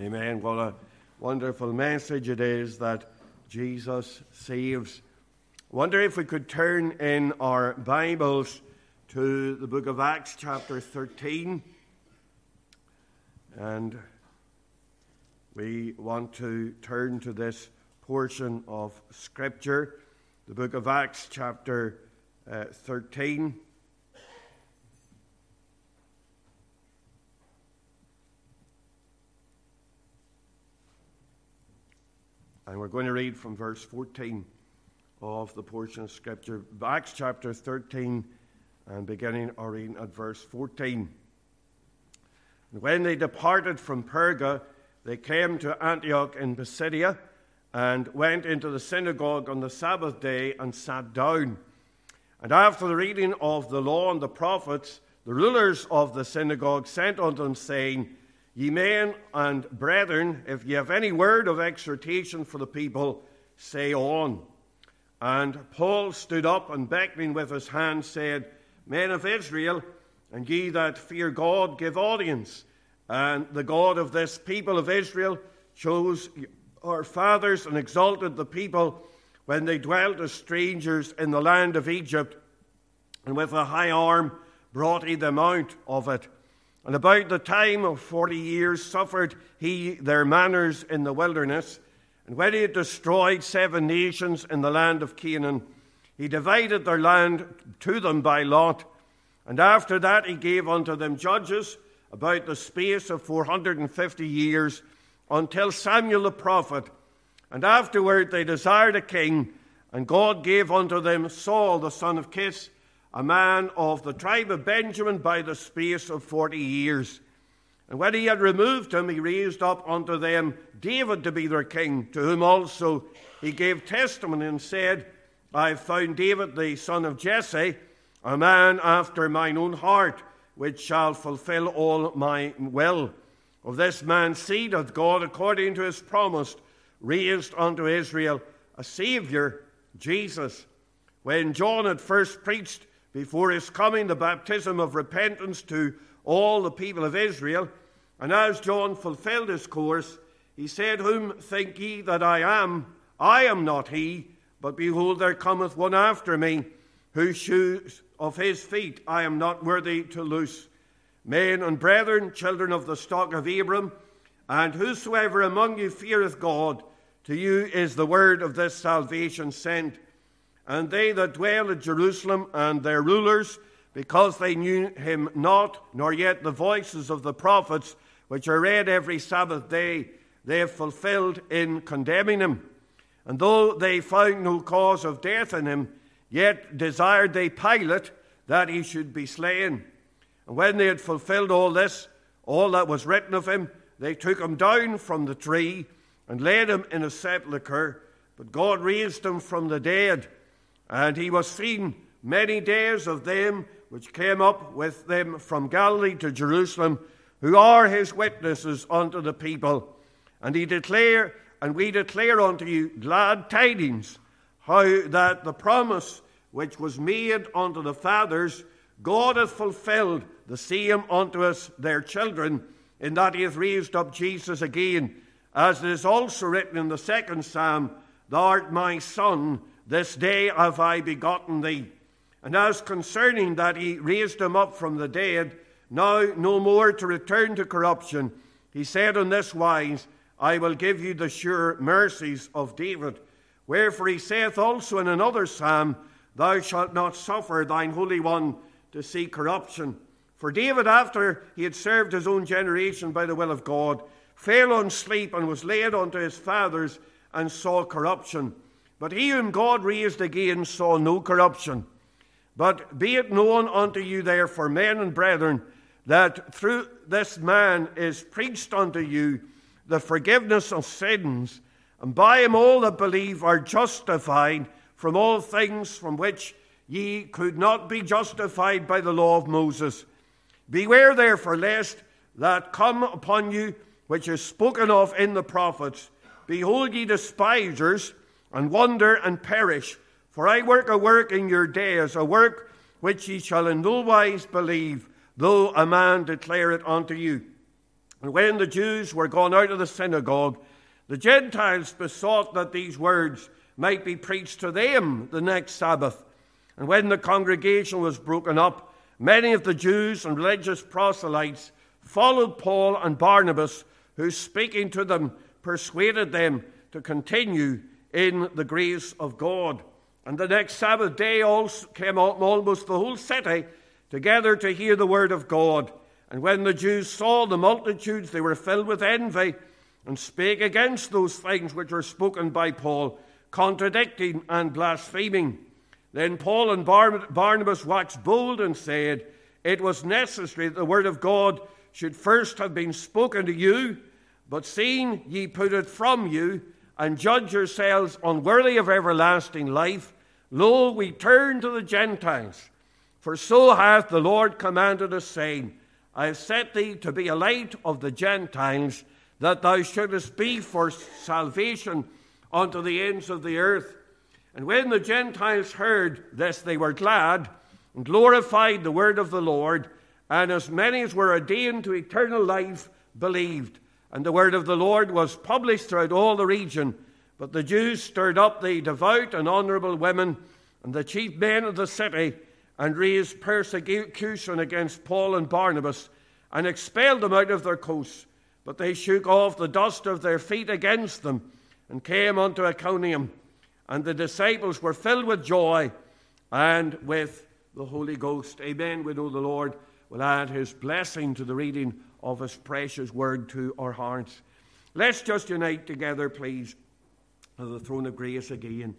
Amen. What a wonderful message it is that Jesus saves. Wonder if we could turn in our Bibles to the book of Acts, chapter 13. And we want to turn to this portion of Scripture, the book of Acts, chapter uh, 13. And we're going to read from verse 14 of the portion of Scripture, Acts chapter 13, and beginning our reading at verse 14. And when they departed from Perga, they came to Antioch in Pisidia and went into the synagogue on the Sabbath day and sat down. And after the reading of the law and the prophets, the rulers of the synagogue sent unto them, saying, Ye men and brethren, if ye have any word of exhortation for the people, say on. And Paul stood up and beckoning with his hand said, Men of Israel, and ye that fear God, give audience. And the God of this people of Israel chose our fathers and exalted the people when they dwelt as strangers in the land of Egypt, and with a high arm brought he them out of it. And about the time of forty years suffered he their manners in the wilderness. And when he had destroyed seven nations in the land of Canaan, he divided their land to them by lot. And after that he gave unto them judges about the space of four hundred and fifty years, until Samuel the prophet. And afterward they desired a king, and God gave unto them Saul the son of Kish a man of the tribe of Benjamin by the space of forty years. And when he had removed him, he raised up unto them David to be their king, to whom also he gave testimony and said, I have found David the son of Jesse, a man after mine own heart, which shall fulfill all my will. Of this man's seed hath God, according to his promise, raised unto Israel a Saviour, Jesus. When John had first preached before his coming the baptism of repentance to all the people of Israel. And as John fulfilled his course, he said, Whom think ye that I am? I am not he, but behold, there cometh one after me, whose shoes of his feet I am not worthy to loose. Men and brethren, children of the stock of Abram, and whosoever among you feareth God, to you is the word of this salvation sent and they that dwell at Jerusalem and their rulers, because they knew him not, nor yet the voices of the prophets, which are read every Sabbath day, they have fulfilled in condemning him. And though they found no cause of death in him, yet desired they Pilate that he should be slain. And when they had fulfilled all this, all that was written of him, they took him down from the tree and laid him in a sepulchre. But God raised him from the dead and he was seen many days of them which came up with them from Galilee to Jerusalem, who are his witnesses unto the people. And he declare, and we declare unto you glad tidings, how that the promise which was made unto the fathers, God hath fulfilled the same unto us their children, in that he hath raised up Jesus again, as it is also written in the second psalm, Thou art my son, this day have I begotten thee. And as concerning that he raised him up from the dead, now no more to return to corruption, he said on this wise, I will give you the sure mercies of David. Wherefore he saith also in another psalm, Thou shalt not suffer thine Holy One to see corruption. For David, after he had served his own generation by the will of God, fell on sleep and was laid unto his fathers and saw corruption. But he whom God raised again saw no corruption. But be it known unto you, therefore, men and brethren, that through this man is preached unto you the forgiveness of sins, and by him all that believe are justified from all things from which ye could not be justified by the law of Moses. Beware therefore lest that come upon you which is spoken of in the prophets. Behold, ye despisers, and wander and perish. For I work a work in your days, a work which ye shall in no wise believe, though a man declare it unto you. And when the Jews were gone out of the synagogue, the Gentiles besought that these words might be preached to them the next Sabbath. And when the congregation was broken up, many of the Jews and religious proselytes followed Paul and Barnabas, who, speaking to them, persuaded them to continue in the grace of God. And the next Sabbath day also came almost the whole city together to hear the word of God. And when the Jews saw the multitudes, they were filled with envy and spake against those things which were spoken by Paul, contradicting and blaspheming. Then Paul and Barnabas waxed bold and said, It was necessary that the word of God should first have been spoken to you, but seeing ye put it from you, and judge yourselves unworthy of everlasting life, lo, we turn to the Gentiles. For so hath the Lord commanded us, saying, I have set thee to be a light of the Gentiles, that thou shouldest be for salvation unto the ends of the earth. And when the Gentiles heard this, they were glad and glorified the word of the Lord, and as many as were ordained to eternal life believed. And the word of the Lord was published throughout all the region. But the Jews stirred up the devout and honourable women and the chief men of the city and raised persecution against Paul and Barnabas and expelled them out of their coasts. But they shook off the dust of their feet against them and came unto Iconium. And the disciples were filled with joy and with the Holy Ghost. Amen. We know the Lord will add his blessing to the reading of his precious word to our hearts. Let's just unite together, please, to the throne of grace again.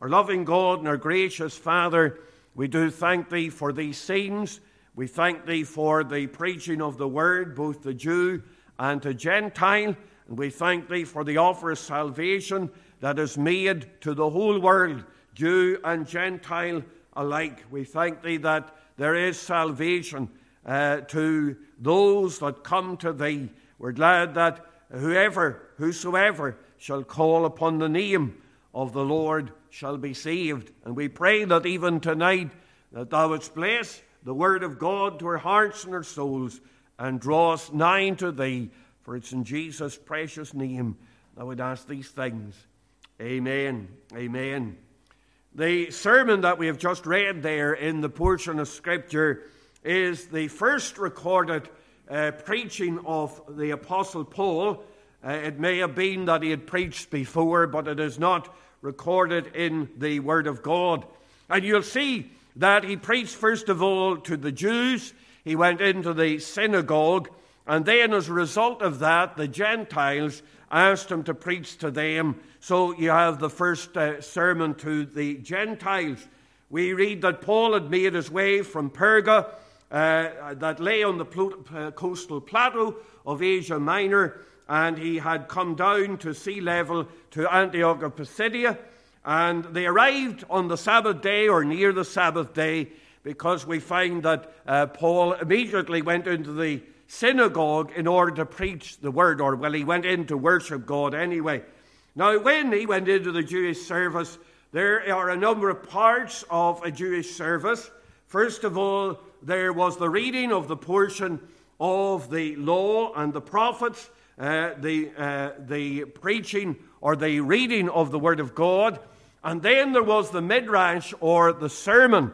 Our loving God and our gracious Father, we do thank thee for these scenes. We thank thee for the preaching of the word, both to Jew and to Gentile. And we thank thee for the offer of salvation that is made to the whole world, Jew and Gentile alike. We thank thee that there is salvation uh, to those that come to thee. We're glad that whoever, whosoever shall call upon the name of the Lord shall be saved. And we pray that even tonight that thou wouldst bless the word of God to our hearts and our souls and draw us nigh to thee. For it's in Jesus' precious name that would ask these things. Amen. Amen. The sermon that we have just read there in the portion of Scripture is the first recorded uh, preaching of the Apostle Paul. Uh, it may have been that he had preached before, but it is not recorded in the Word of God. And you'll see that he preached first of all to the Jews. He went into the synagogue, and then as a result of that, the Gentiles asked him to preach to them. So you have the first uh, sermon to the Gentiles. We read that Paul had made his way from Perga, uh, that lay on the uh, coastal plateau of Asia Minor, and he had come down to sea level to Antioch of Pisidia. And they arrived on the Sabbath day or near the Sabbath day because we find that uh, Paul immediately went into the synagogue in order to preach the word, or well, he went in to worship God anyway. Now, when he went into the Jewish service, there are a number of parts of a Jewish service. First of all, there was the reading of the portion of the law and the prophets uh, the, uh, the preaching or the reading of the Word of God. And then there was the midrash or the sermon.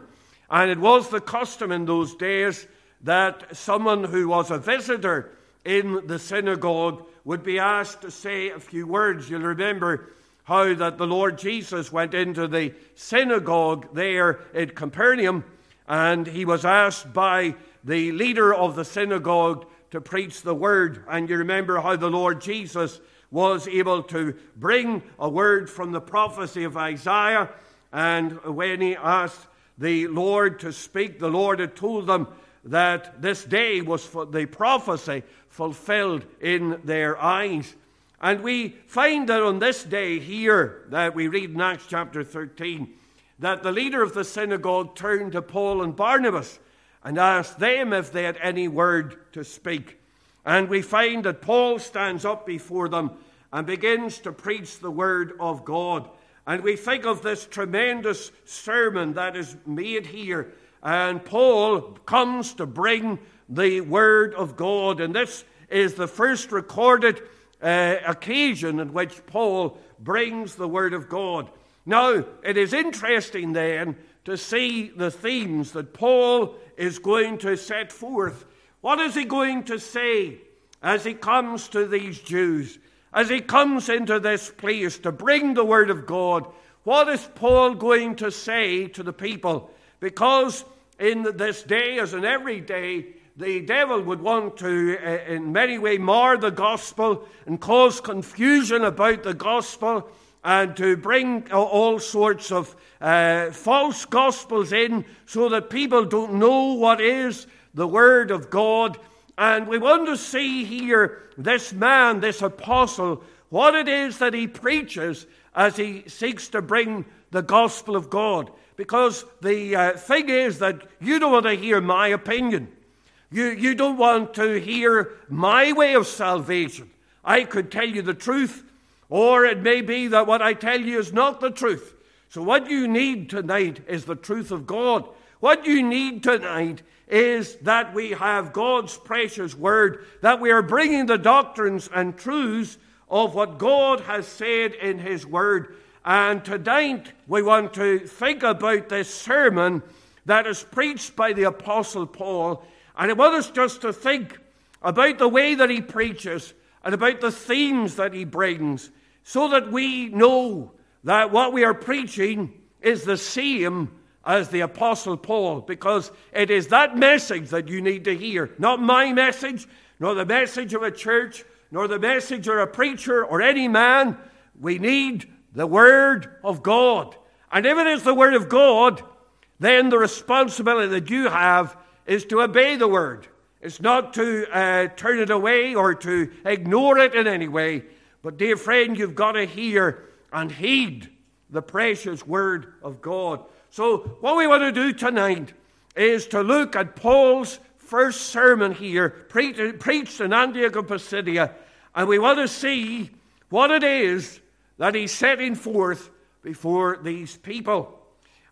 And it was the custom in those days that someone who was a visitor in the synagogue would be asked to say a few words. You'll remember how that the Lord Jesus went into the synagogue there at Capernaum and he was asked by the leader of the synagogue to preach the word. And you remember how the Lord Jesus was able to bring a word from the prophecy of Isaiah. And when he asked the Lord to speak, the Lord had told them that this day was for the prophecy fulfilled in their eyes. And we find that on this day here, that we read in Acts chapter 13, that the leader of the synagogue turned to Paul and Barnabas and asked them if they had any word to speak. And we find that Paul stands up before them and begins to preach the word of God. And we think of this tremendous sermon that is made here. And Paul comes to bring the word of God. And this is the first recorded uh, occasion in which Paul brings the Word of God. Now, it is interesting then to see the themes that Paul is going to set forth. What is he going to say as he comes to these Jews? As he comes into this place to bring the Word of God, what is Paul going to say to the people? Because in this day, as in every day, the devil would want to, uh, in many ways, mar the gospel and cause confusion about the gospel and to bring all sorts of uh, false gospels in so that people don't know what is the Word of God. And we want to see here this man, this apostle, what it is that he preaches as he seeks to bring the gospel of God. Because the uh, thing is that you don't want to hear my opinion. You, you don't want to hear my way of salvation. I could tell you the truth, or it may be that what I tell you is not the truth. So, what you need tonight is the truth of God. What you need tonight is that we have God's precious word, that we are bringing the doctrines and truths of what God has said in His word. And tonight we want to think about this sermon that is preached by the Apostle Paul. And I want us just to think about the way that he preaches and about the themes that he brings so that we know that what we are preaching is the same as the Apostle Paul, because it is that message that you need to hear. Not my message, nor the message of a church, nor the message of a preacher or any man. We need the Word of God. And if it is the Word of God, then the responsibility that you have is to obey the Word. It's not to uh, turn it away or to ignore it in any way. But, dear friend, you've got to hear and heed the precious word of God. So, what we want to do tonight is to look at Paul's first sermon here, pre- preached in Antioch of Pisidia, and we want to see what it is that he's setting forth before these people.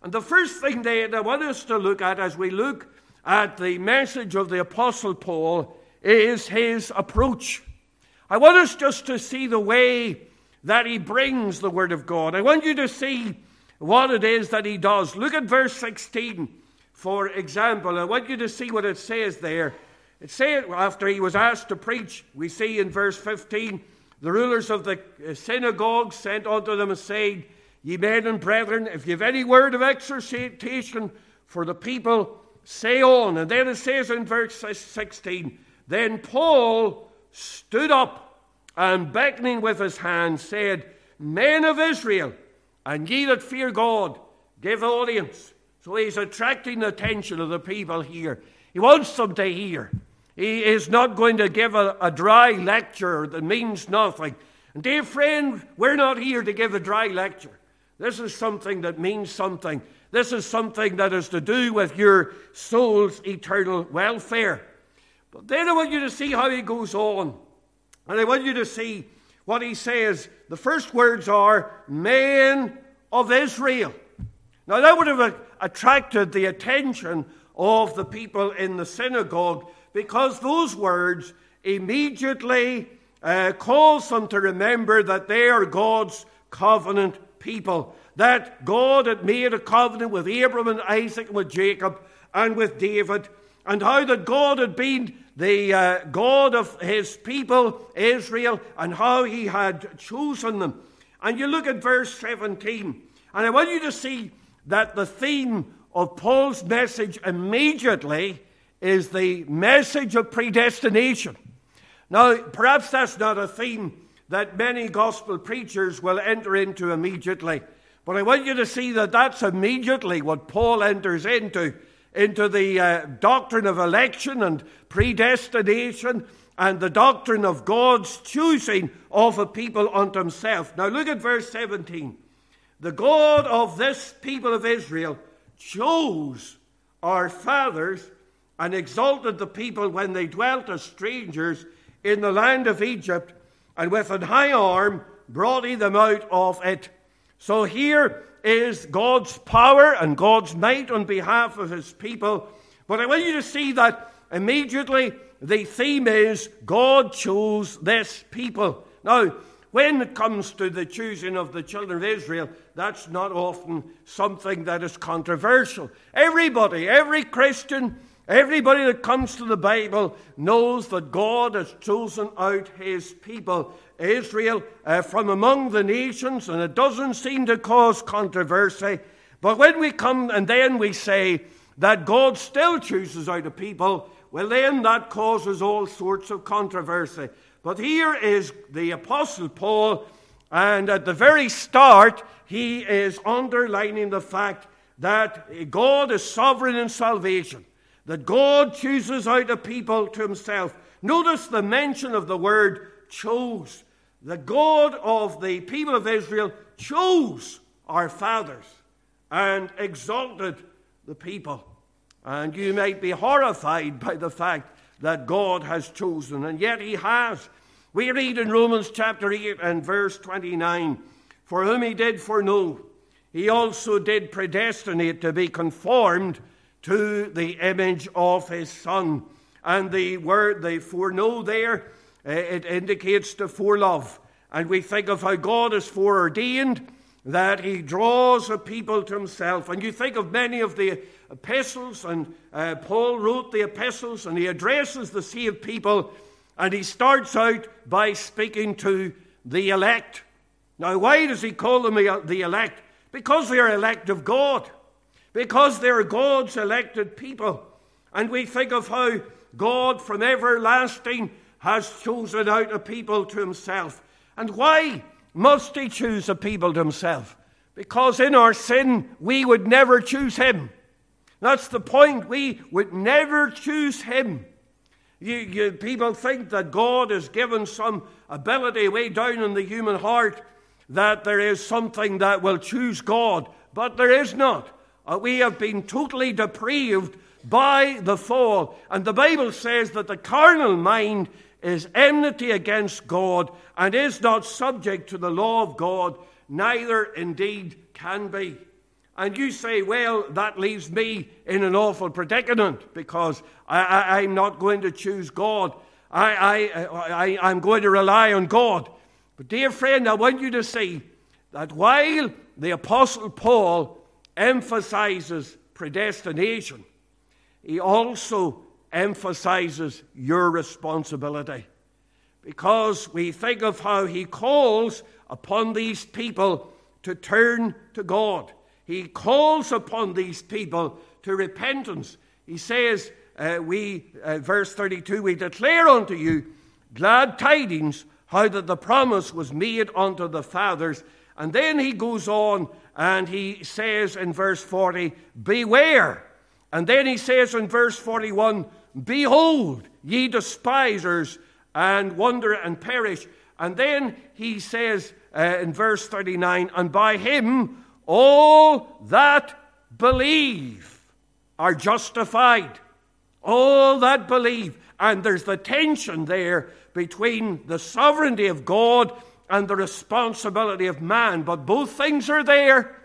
And the first thing that I want us to look at as we look at the message of the Apostle Paul is his approach. I want us just to see the way that he brings the Word of God. I want you to see what it is that he does. Look at verse 16, for example. I want you to see what it says there. It says, after he was asked to preach, we see in verse 15, the rulers of the uh, synagogue sent unto them and said, Ye men and brethren, if ye have any word of exhortation for the people, say on. And then it says in verse 16, Then Paul stood up and beckoning with his hand said, Men of Israel, and ye that fear God, give audience. So he's attracting the attention of the people here. He wants them to hear. He is not going to give a, a dry lecture that means nothing. And dear friend, we're not here to give a dry lecture. This is something that means something. This is something that is to do with your soul's eternal welfare. But then I want you to see how he goes on. And I want you to see what he says. The first words are, men of Israel. Now, that would have attracted the attention of the people in the synagogue because those words immediately uh, cause them to remember that they are God's covenant people. That God had made a covenant with Abraham and Isaac and with Jacob and with David, and how that God had been the uh, God of his people, Israel, and how he had chosen them. And you look at verse 17, and I want you to see that the theme of Paul's message immediately is the message of predestination. Now, perhaps that's not a theme that many gospel preachers will enter into immediately, but I want you to see that that's immediately what Paul enters into into the uh, doctrine of election and predestination and the doctrine of God's choosing of a people unto himself. Now look at verse 17. The God of this people of Israel chose our fathers and exalted the people when they dwelt as strangers in the land of Egypt, and with an high arm brought he them out of it. So here is God's power and God's might on behalf of his people. But I want you to see that immediately the theme is God chose this people. Now, when it comes to the choosing of the children of Israel, that's not often something that is controversial. Everybody, every Christian, everybody that comes to the Bible knows that God has chosen out his people, Israel, uh, from among the nations, and it doesn't seem to cause controversy. But when we come and then we say that God still chooses out a people, well, then that causes all sorts of controversy. But here is the Apostle Paul, and at the very start, he is underlining the fact that God is sovereign in salvation, that God chooses out a people to himself. Notice the mention of the word chose. The God of the people of Israel chose our fathers and exalted the people. And you might be horrified by the fact that God has chosen, and yet He has. We read in Romans chapter 8 and verse 29 For whom He did foreknow, He also did predestinate to be conformed to the image of His Son. And the word, the foreknow there, eh, it indicates the forelove. And we think of how God is foreordained that he draws a people to himself. And you think of many of the epistles, and uh, Paul wrote the epistles, and he addresses the sea of people, and he starts out by speaking to the elect. Now, why does he call them the elect? Because they are elect of God, because they are God's elected people. And we think of how God from everlasting has chosen out a people to himself. And why? must he choose a people to himself? Because in our sin, we would never choose him. That's the point. We would never choose him. You, you, people think that God has given some ability way down in the human heart that there is something that will choose God, but there is not. Uh, we have been totally depraved by the fall. And the Bible says that the carnal mind is enmity against God and is not subject to the law of God, neither indeed can be. And you say, well, that leaves me in an awful predicament because I, am not going to choose God. I, I, I, I'm going to rely on God. But, dear friend, I want you to see that while the Apostle Paul emphasizes predestination, he also emphasizes your responsibility. Because we think of how he calls upon these people to turn to God. He calls upon these people to repentance. He says, uh, we, uh, verse 32, we declare unto you glad tidings, how that the promise was made unto the fathers. And then he goes on and he says in verse 40, Beware. And then he says in verse 41, Behold, ye despisers, and wonder and perish. And then he says uh, in verse 39 And by him all that believe are justified. All that believe. And there's the tension there between the sovereignty of God and the responsibility of man. But both things are there.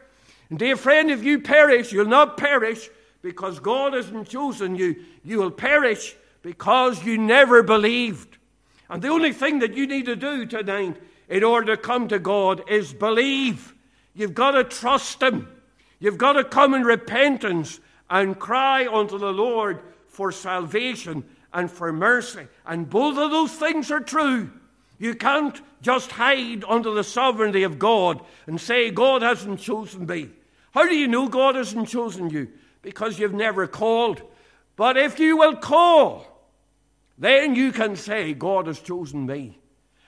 And dear friend, if you perish, you'll not perish because God hasn't chosen you, you will perish because you never believed. And the only thing that you need to do tonight in order to come to God is believe. You've got to trust Him. You've got to come in repentance and cry unto the Lord for salvation and for mercy. And both of those things are true. You can't just hide under the sovereignty of God and say, God hasn't chosen me. How do you know God hasn't chosen you? because you've never called. But if you will call, then you can say, God has chosen me.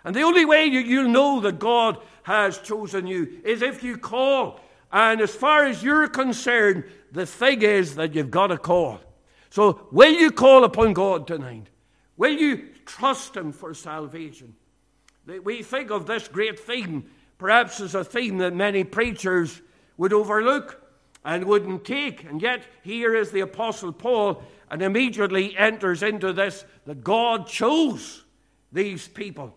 And the only way you, will know that God has chosen you is if you call. And as far as you're concerned, the thing is that you've got to call. So, will you call upon God tonight? Will you trust Him for salvation? We think of this great theme, perhaps as a theme that many preachers would overlook and wouldn't take. And yet, here is the Apostle Paul and immediately enters into this that God chose these people.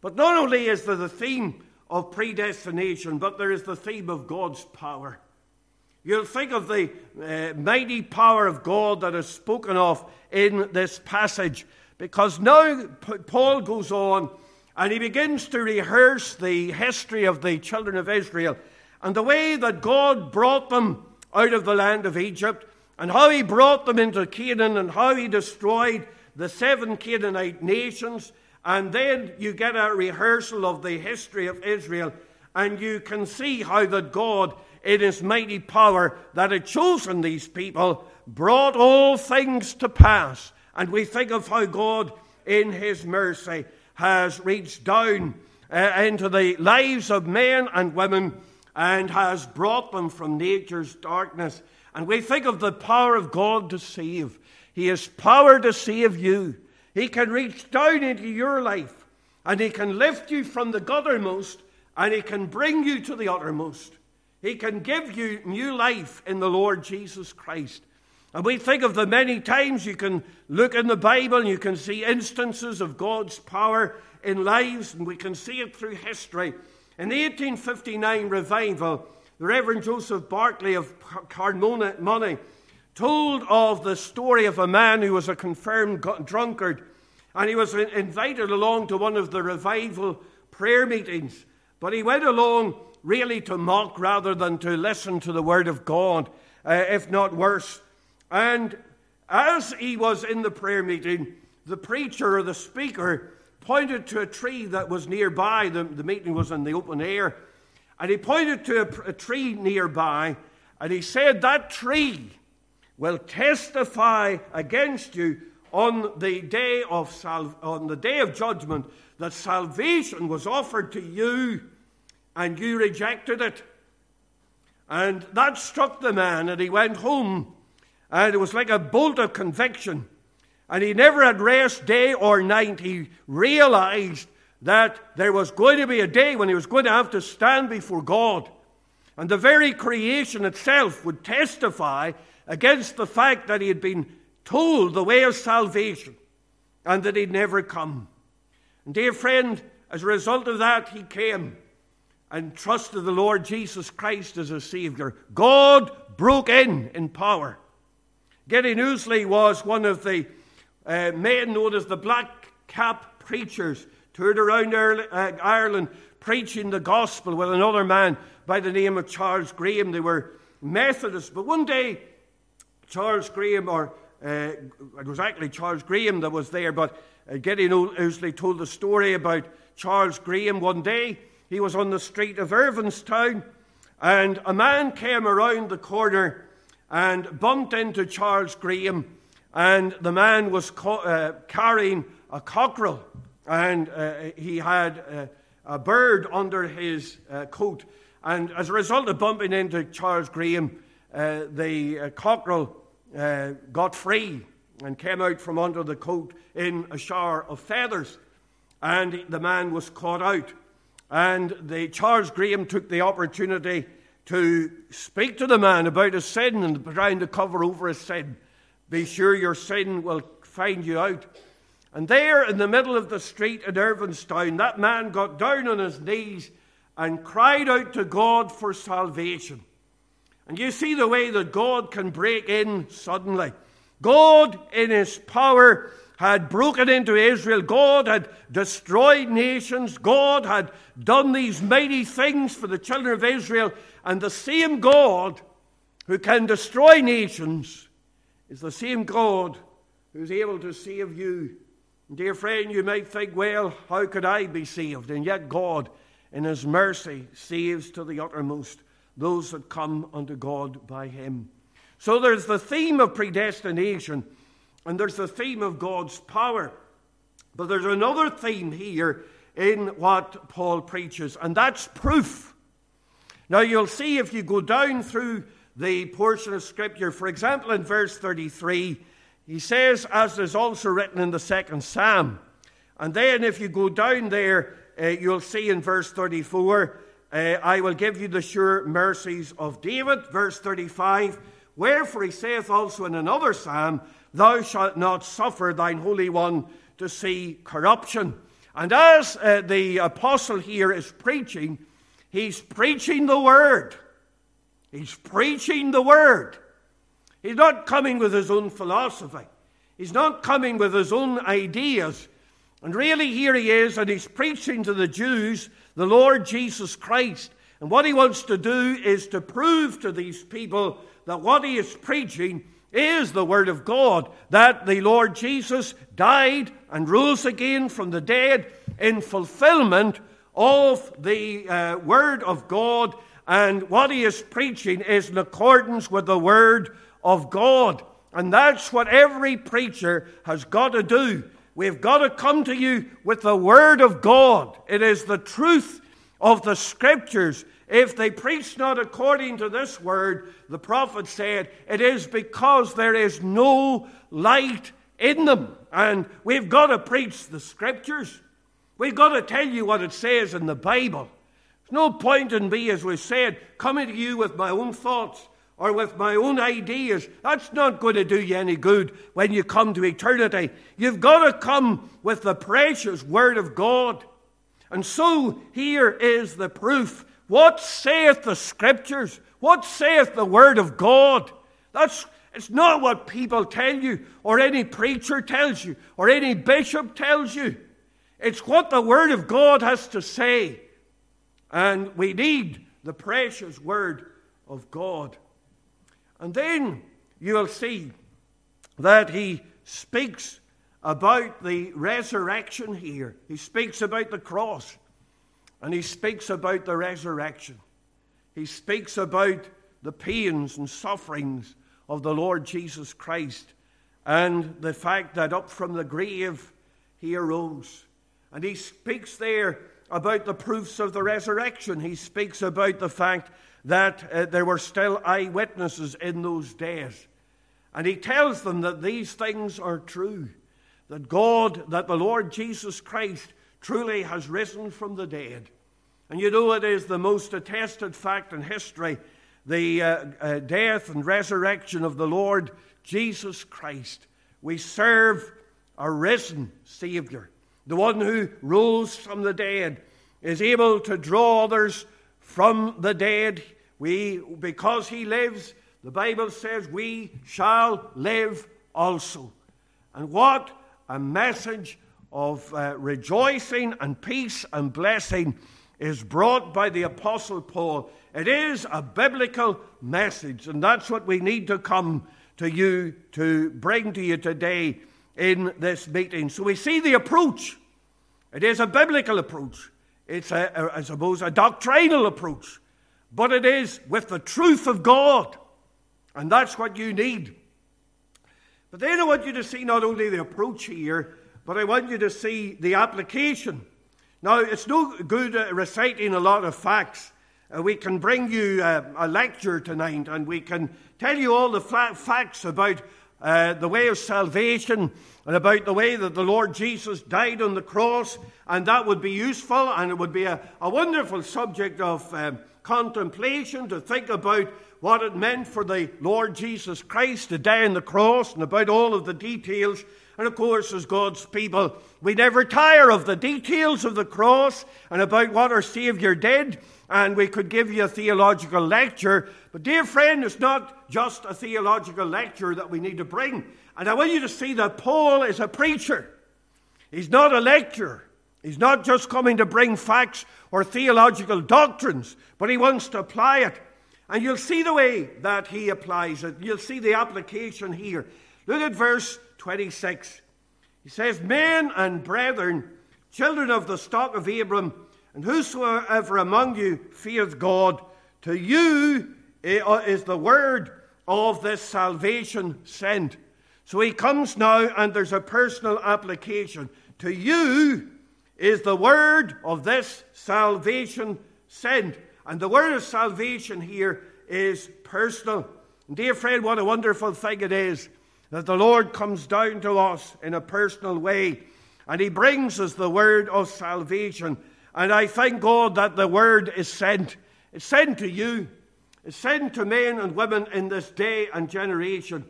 But not only is there the theme of predestination, but there is the theme of God's power. You'll think of the uh, mighty power of God that is spoken of in this passage. Because now Paul goes on and he begins to rehearse the history of the children of Israel and the way that God brought them out of the land of Egypt and how he brought them into Canaan and how he destroyed the seven Canaanite nations. And then you get a rehearsal of the history of Israel, and you can see how that God, in his mighty power that had chosen these people, brought all things to pass. And we think of how God, in his mercy, has reached down uh, into the lives of men and women and has brought them from nature's darkness and we think of the power of God to save. He has power to save you. He can reach down into your life and He can lift you from the guttermost and He can bring you to the uttermost. He can give you new life in the Lord Jesus Christ. And we think of the many times you can look in the Bible and you can see instances of God's power in lives, and we can see it through history. In the 1859 revival, the Reverend Joseph Barclay of Carnmoney told of the story of a man who was a confirmed drunkard, and he was invited along to one of the revival prayer meetings. But he went along really to mock rather than to listen to the word of God, uh, if not worse. And as he was in the prayer meeting, the preacher or the speaker pointed to a tree that was nearby. The, the meeting was in the open air. And he pointed to a, a tree nearby, and he said, That tree will testify against you on the day of sal- on the day of judgment that salvation was offered to you and you rejected it and that struck the man and he went home and it was like a bolt of conviction and he never had rest day or night he realized that there was going to be a day when he was going to have to stand before God. And the very creation itself would testify against the fact that he had been told the way of salvation and that he'd never come. And, dear friend, as a result of that, he came and trusted the Lord Jesus Christ as a Savior. God broke in in power. Gideon Ouseley was one of the uh, men known as the Black Cap Preachers toured around uh, Ireland preaching the gospel with another man by the name of Charles Graham. They were Methodists, but one day Charles Graham, or uh, it was actually Charles Graham that was there, but uh, Gideon told the story about Charles Graham one day. He was on the street of Irvinstown, and a man came around the corner and bumped into Charles Graham, and the man was co- uh, carrying a cockerel and uh, he had uh, a bird under his uh, coat. And as a result of bumping into Charles Graham, uh, the uh, cockerel got free and came out from under the coat in a shower of feathers. And the man was caught out. And the, Charles Graham took the opportunity to speak to the man about his sin and trying to cover over his sin. Be sure your sin will find you out. And there in the middle of the street in Irvinstown, that man got down on his knees and cried out to God for salvation. And you see the way that God can break in suddenly. God, in his power, had broken into Israel. God had destroyed nations. God had done these mighty things for the children of Israel. And the same God who can destroy nations is the same God who's able to save you Dear friend, you might think, well, how could I be saved? And yet God, in His mercy, saves to the uttermost those that come unto God by Him. So there's the theme of predestination, and there's the theme of God's power. But there's another theme here in what Paul preaches, and that's proof. Now, you'll see if you go down through the portion of Scripture, for example, in verse 33, he says, as is also written in the second psalm. And then, if you go down there, uh, you'll see in verse 34, uh, I will give you the sure mercies of David. Verse 35, wherefore he saith also in another psalm, Thou shalt not suffer thine Holy One to see corruption. And as uh, the apostle here is preaching, he's preaching the word. He's preaching the word. He's not coming with his own philosophy. He's not coming with his own ideas. And really, here he is, and he's preaching to the Jews the Lord Jesus Christ. And what he wants to do is to prove to these people that what he is preaching is the Word of God, that the Lord Jesus died and rose again from the dead in fulfillment of the uh, Word of God. And what he is preaching is in accordance with the Word of God. And that's what every preacher has got to do. We've got to come to you with the Word of God. It is the truth of the Scriptures. If they preach not according to this Word, the prophet said, it is because there is no light in them. And we've got to preach the Scriptures. We've got to tell you what it says in the Bible. There's no point in me, as we said, coming to you with my own thoughts or with my own ideas. That's not going to do you any good when you come to eternity. You've got to come with the precious Word of God. And so here is the proof. What saith the Scriptures? What saith the Word of God? That's it's not what people tell you, or any preacher tells you, or any bishop tells you. It's what the Word of God has to say. And we need the precious Word of God. And then you'll see that he speaks about the resurrection here. He speaks about the cross and he speaks about the resurrection. He speaks about the pains and sufferings of the Lord Jesus Christ and the fact that up from the grave he arose. And he speaks there about the proofs of the resurrection. He speaks about the fact that uh, there were still eyewitnesses in those days. And he tells them that these things are true, that God, that the Lord Jesus Christ truly has risen from the dead. And you know, it is the most attested fact in history the uh, uh, death and resurrection of the Lord Jesus Christ. We serve a risen Savior, the one who rose from the dead, is able to draw others from the dead. We, because he lives, the Bible says we shall live also. And what a message of uh, rejoicing and peace and blessing is brought by the Apostle Paul. It is a biblical message, and that's what we need to come to you to bring to you today in this meeting. So we see the approach. It is a biblical approach. It's, I suppose, a doctrinal approach but it is with the truth of God. And that's what you need. But then I want you to see not only the approach here, but I want you to see the application. Now, it's no good uh, reciting a lot of facts. Uh, we can bring you uh, a lecture tonight and we can tell you all the facts about uh, the way of salvation and about the way that the Lord Jesus died on the cross, and that would be useful and it would be a, a wonderful subject of um, contemplation to think about what it meant for the Lord Jesus Christ to die on the cross and about all of the details. And of course, as God's people, we never tire of the details of the cross and about what our Savior did. And we could give you a theological lecture. But, dear friend, it's not just a theological lecture that we need to bring. And I want you to see that Paul is a preacher. He's not a lecturer. He's not just coming to bring facts or theological doctrines, but he wants to apply it. And you'll see the way that he applies it. You'll see the application here. Look at verse 26. He says, Men and brethren, children of the stock of Abram, and whosoever among you fears God, to you uh, is the word of this salvation sent. So he comes now, and there's a personal application. To you is the word of this salvation sent. And the word of salvation here is personal. And dear friend, what a wonderful thing it is that the Lord comes down to us in a personal way and He brings us the word of salvation. And I thank God that the word is sent. It's sent to you, it's sent to men and women in this day and generation.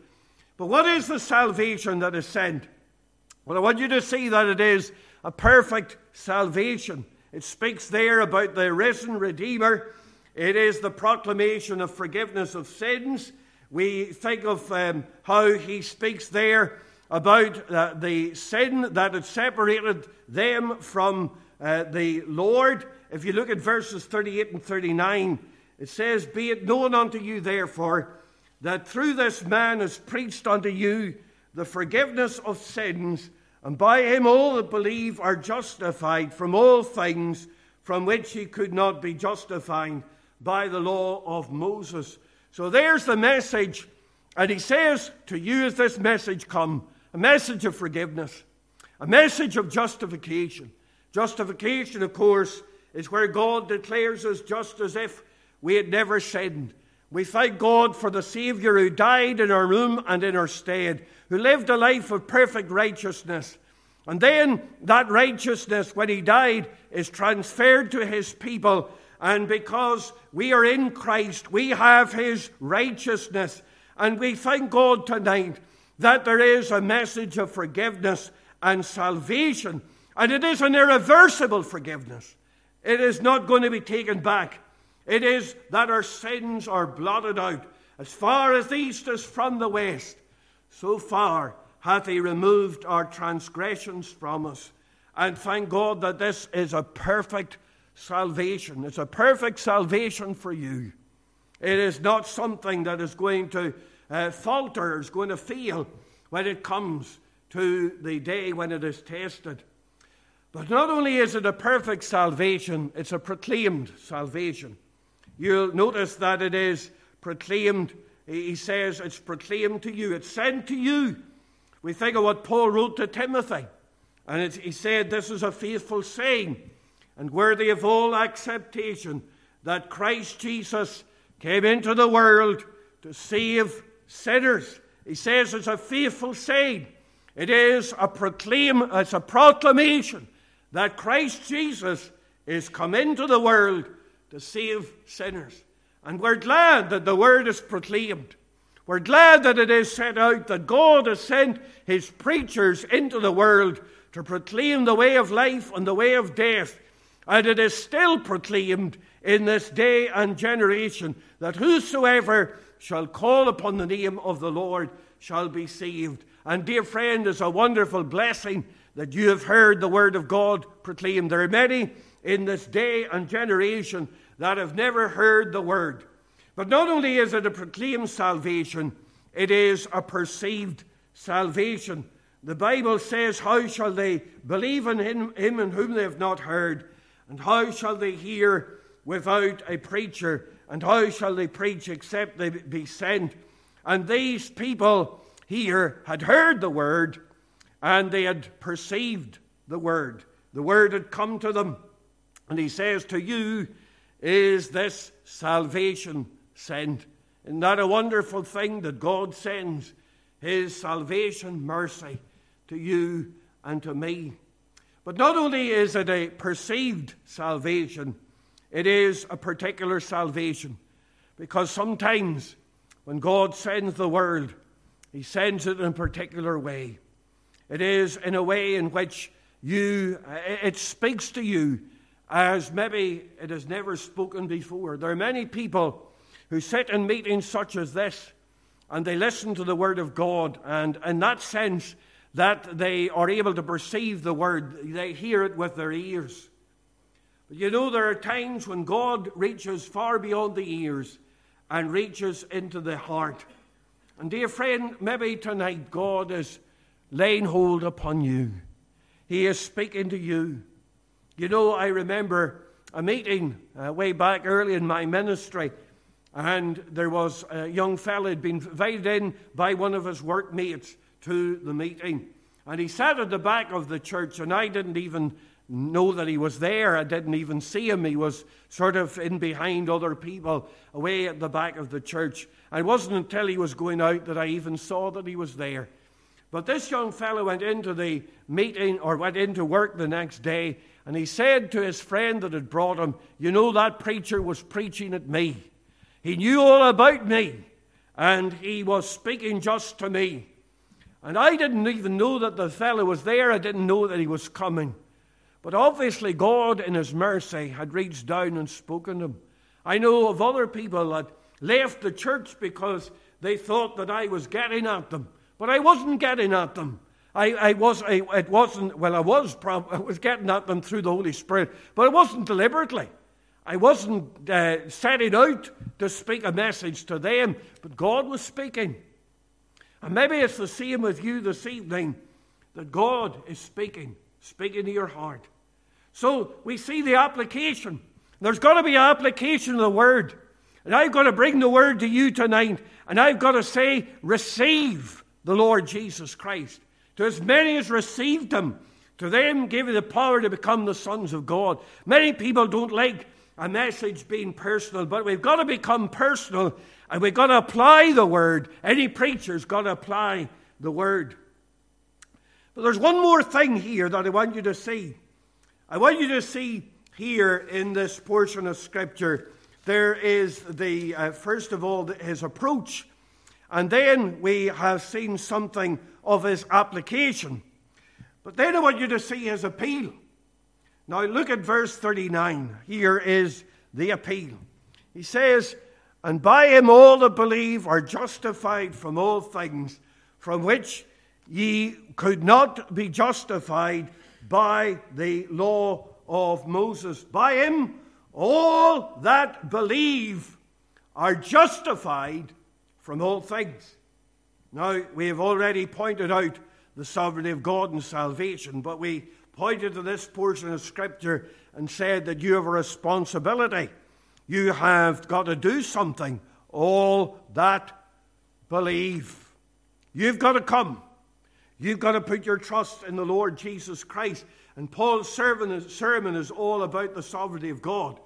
But what is the salvation that is sent? Well, I want you to see that it is a perfect salvation. It speaks there about the risen Redeemer. It is the proclamation of forgiveness of sins. We think of um, how he speaks there about uh, the sin that had separated them from uh, the Lord. If you look at verses 38 and 39, it says, Be it known unto you, therefore, that through this man is preached unto you the forgiveness of sins, and by him all that believe are justified from all things from which he could not be justified by the law of Moses. So there's the message. And he says to you as this message come, a message of forgiveness, a message of justification. Justification, of course, is where God declares us just as if we had never sinned. We thank God for the Savior who died in our room and in our stead, who lived a life of perfect righteousness. And then that righteousness, when he died, is transferred to his people. And because we are in Christ, we have his righteousness. And we thank God tonight that there is a message of forgiveness and salvation. And it is an irreversible forgiveness. It is not going to be taken back. It is that our sins are blotted out. As far as the east is from the west, so far hath he removed our transgressions from us. And thank God that this is a perfect salvation. It's a perfect salvation for you. It is not something that is going to uh, falter, is going to fail when it comes to the day when it is tested. But not only is it a perfect salvation, it's a proclaimed salvation. You'll notice that it is proclaimed. He says it's proclaimed to you, it's sent to you. We think of what Paul wrote to Timothy, and he said, This is a faithful saying and worthy of all acceptation that Christ Jesus came into the world to save sinners. He says it's a faithful saying. It is a proclaim, it's a proclamation that Christ Jesus is come into the world to save sinners. And we're glad that the word is proclaimed. We're glad that it is set out that God has sent his preachers into the world to proclaim the way of life and the way of death. And it is still proclaimed in this day and generation that whosoever shall call upon the name of the Lord shall be saved. And, dear friend, it's a wonderful blessing that you have heard the word of God proclaimed. There are many in this day and generation that have never heard the word. But not only is it a proclaimed salvation, it is a perceived salvation. The Bible says, How shall they believe in him, him in whom they have not heard? And how shall they hear without a preacher? And how shall they preach except they be sent? And these people here had heard the word and they had perceived the word. The word had come to them. And he says, To you is this salvation sent. Isn't that a wonderful thing that God sends His salvation mercy to you and to me? But not only is it a perceived salvation, it is a particular salvation. Because sometimes when God sends the world, He sends it in a particular way. It is in a way in which you, it speaks to you as maybe it has never spoken before. There are many people who sit in meetings such as this and they listen to the Word of God, and in that sense, that they are able to perceive the Word, they hear it with their ears. But you know, there are times when God reaches far beyond the ears and reaches into the heart. And, dear friend, maybe tonight God is laying hold upon you, He is speaking to you. You know, I remember a meeting uh, way back early in my ministry, and there was a young fellow had been invited in by one of his workmates to the meeting. And he sat at the back of the church, and I didn't even know that he was there. I didn't even see him. He was sort of in behind other people, away at the back of the church. And it wasn't until he was going out that I even saw that he was there. But this young fellow went into the meeting or went into work the next day, and he said to his friend that had brought him, You know, that preacher was preaching at me. He knew all about me, and he was speaking just to me. And I didn't even know that the fellow was there. I didn't know that he was coming. But obviously, God, in His mercy, had reached down and spoken to him. I know of other people that left the church because they thought that I was getting at them. But I wasn't getting at them. I, I was, I, it wasn't, well, I was, prob- I was getting at them through the Holy Spirit, but it wasn't deliberately. I wasn't uh, setting out to speak a message to them, but God was speaking. And maybe it's the same with you this evening that God is speaking, speaking to your heart. So we see the application. There's got to be application of the word. And I've got to bring the word to you tonight, and I've got to say, receive the Lord Jesus Christ. To as many as received him, to them give the power to become the sons of God. Many people don't like a message being personal, but we've got to become personal and we've got to apply the word. Any preacher's got to apply the word. But there's one more thing here that I want you to see. I want you to see here in this portion of Scripture, there is the, uh, first of all, his approach. And then we have seen something of his application. But then I want you to see his appeal. Now look at verse 39. Here is the appeal. He says, And by him all that believe are justified from all things from which ye could not be justified by the law of Moses. By him all that believe are justified from all things. Now, we have already pointed out the sovereignty of God and salvation, but we pointed to this portion of Scripture and said that you have a responsibility. You have got to do something. All that believe. You've got to come. You've got to put your trust in the Lord Jesus Christ. And Paul's sermon is all about the sovereignty of God.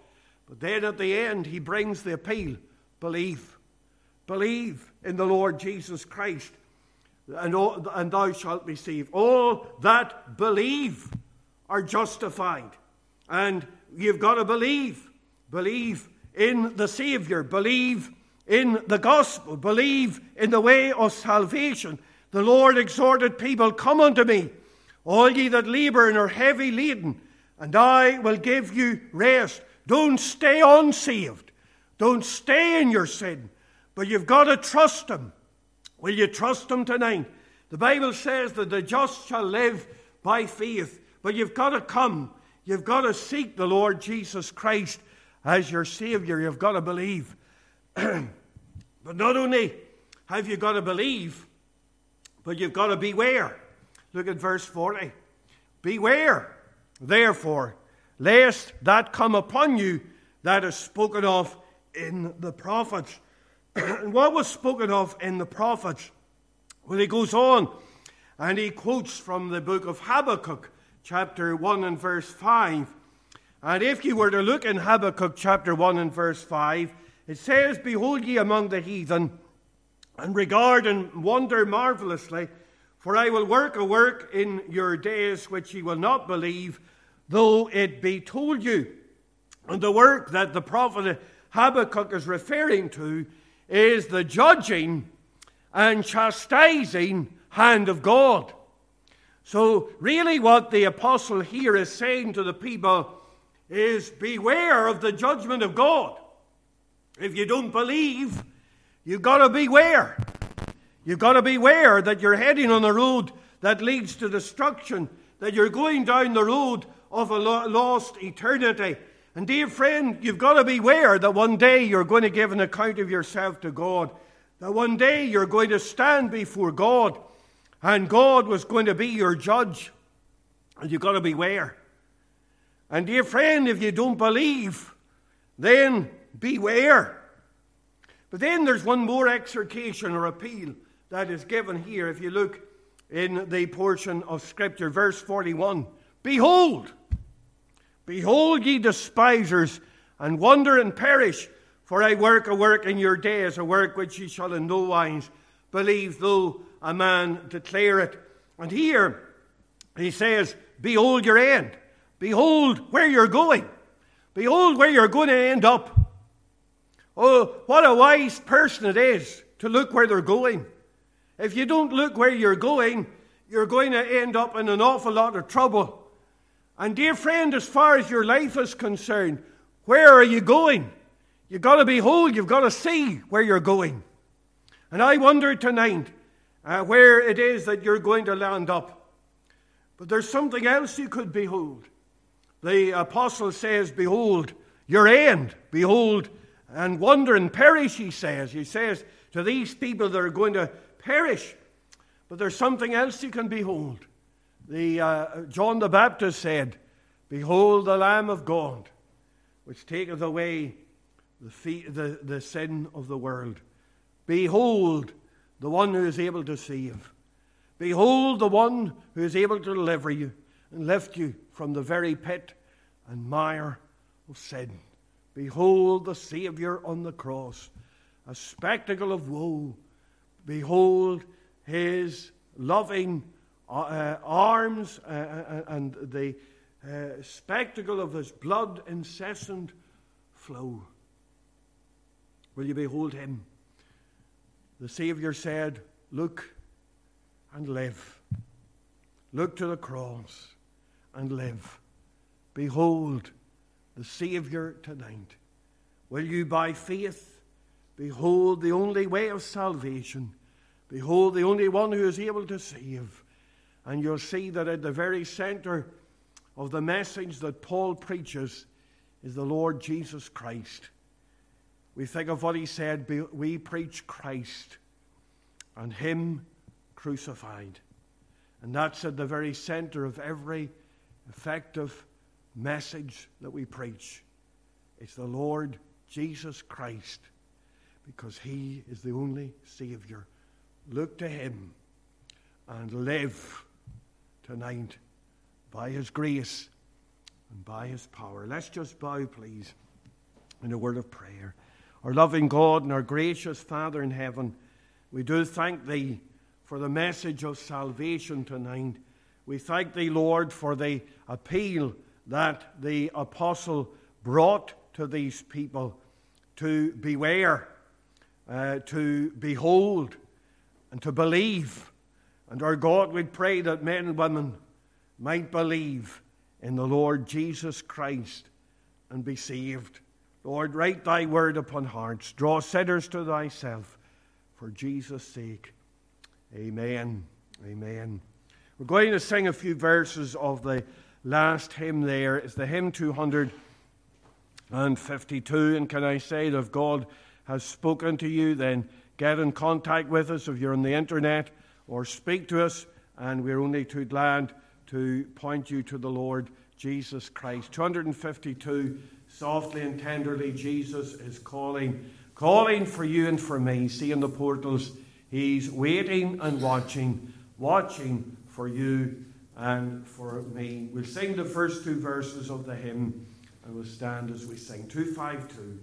But then at the end, he brings the appeal believe. Believe in the Lord Jesus Christ and, all, and thou shalt receive. All that believe are justified. And you've got to believe. Believe in the Savior. Believe in the gospel. Believe in the way of salvation. The Lord exhorted people, Come unto me, all ye that labour and are heavy laden, and I will give you rest. Don't stay unsaved. Don't stay in your sin. But you've got to trust Him. Will you trust Him tonight? The Bible says that the just shall live by faith, but you've got to come. You've got to seek the Lord Jesus Christ as your Savior. You've got to believe. but not only have you got to believe, but you've got to beware. Look at verse 40. Beware, therefore, lest that come upon you that is spoken of in the prophets. What was spoken of in the prophets? Well, he goes on and he quotes from the book of Habakkuk, chapter 1 and verse 5. And if you were to look in Habakkuk chapter 1 and verse 5, it says, Behold ye among the heathen, and regard and wonder marvelously, for I will work a work in your days which ye will not believe, though it be told you. And the work that the prophet Habakkuk is referring to is the judging and chastising hand of God. So, really, what the apostle here is saying to the people is beware of the judgment of God. If you don't believe, you've got to beware. You've got to beware that you're heading on a road that leads to destruction, that you're going down the road of a lost eternity. And, dear friend, you've got to beware that one day you're going to give an account of yourself to God. That one day you're going to stand before God, and God was going to be your judge. And you've got to beware. And, dear friend, if you don't believe, then beware. But then there's one more exhortation or appeal that is given here. If you look in the portion of Scripture, verse 41 Behold, Behold, ye despisers, and wonder and perish, for I work a work in your days, a work which ye shall in no wise believe, though a man declare it. And here he says, Behold your end. Behold where you're going. Behold where you're going to end up. Oh, what a wise person it is to look where they're going. If you don't look where you're going, you're going to end up in an awful lot of trouble. And, dear friend, as far as your life is concerned, where are you going? You've got to behold, you've got to see where you're going. And I wonder tonight uh, where it is that you're going to land up. But there's something else you could behold. The apostle says, Behold your end, behold, and wonder and perish, he says. He says to these people that are going to perish. But there's something else you can behold. The, uh, John the Baptist said, Behold the Lamb of God, which taketh away the, fee- the, the sin of the world. Behold the one who is able to save. Behold the one who is able to deliver you and lift you from the very pit and mire of sin. Behold the Saviour on the cross, a spectacle of woe. Behold his loving uh, arms uh, and the uh, spectacle of his blood incessant flow. Will you behold him? The Saviour said, Look and live. Look to the cross and live. Behold the Saviour tonight. Will you, by faith, behold the only way of salvation? Behold the only one who is able to save. And you'll see that at the very center of the message that Paul preaches is the Lord Jesus Christ. We think of what he said we preach Christ and Him crucified. And that's at the very center of every effective message that we preach. It's the Lord Jesus Christ because He is the only Savior. Look to Him and live tonight by His grace and by His power. Let's just bow, please, in a word of prayer. Our loving God and our gracious Father in heaven, we do thank Thee for the message of salvation tonight. We thank Thee, Lord, for the appeal that the apostle brought to these people to beware, uh, to behold, and to believe. And our God, we pray that men and women might believe in the Lord Jesus Christ and be saved. Lord, write thy word upon hearts. Draw sinners to thyself for Jesus' sake. Amen. Amen. We're going to sing a few verses of the last hymn there. It's the hymn 252. And can I say that if God has spoken to you, then get in contact with us if you're on the internet or speak to us, and we're only too glad to point you to the Lord Jesus Christ. 252 softly and tenderly, Jesus is calling, calling for you and for me. See in the portals, He's waiting and watching, watching for you and for me. We'll sing the first two verses of the hymn and we'll stand as we sing. 252.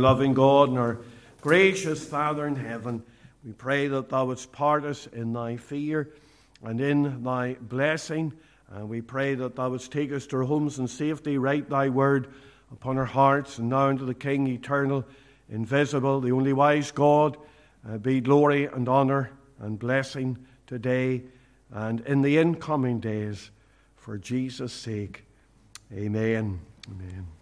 Loving God and our gracious Father in heaven, we pray that thou wouldst part us in thy fear and in thy blessing. And we pray that thou wouldst take us to our homes in safety, write thy word upon our hearts, and now unto the King eternal, invisible, the only wise God, uh, be glory and honor and blessing today and in the incoming days for Jesus' sake. Amen. Amen.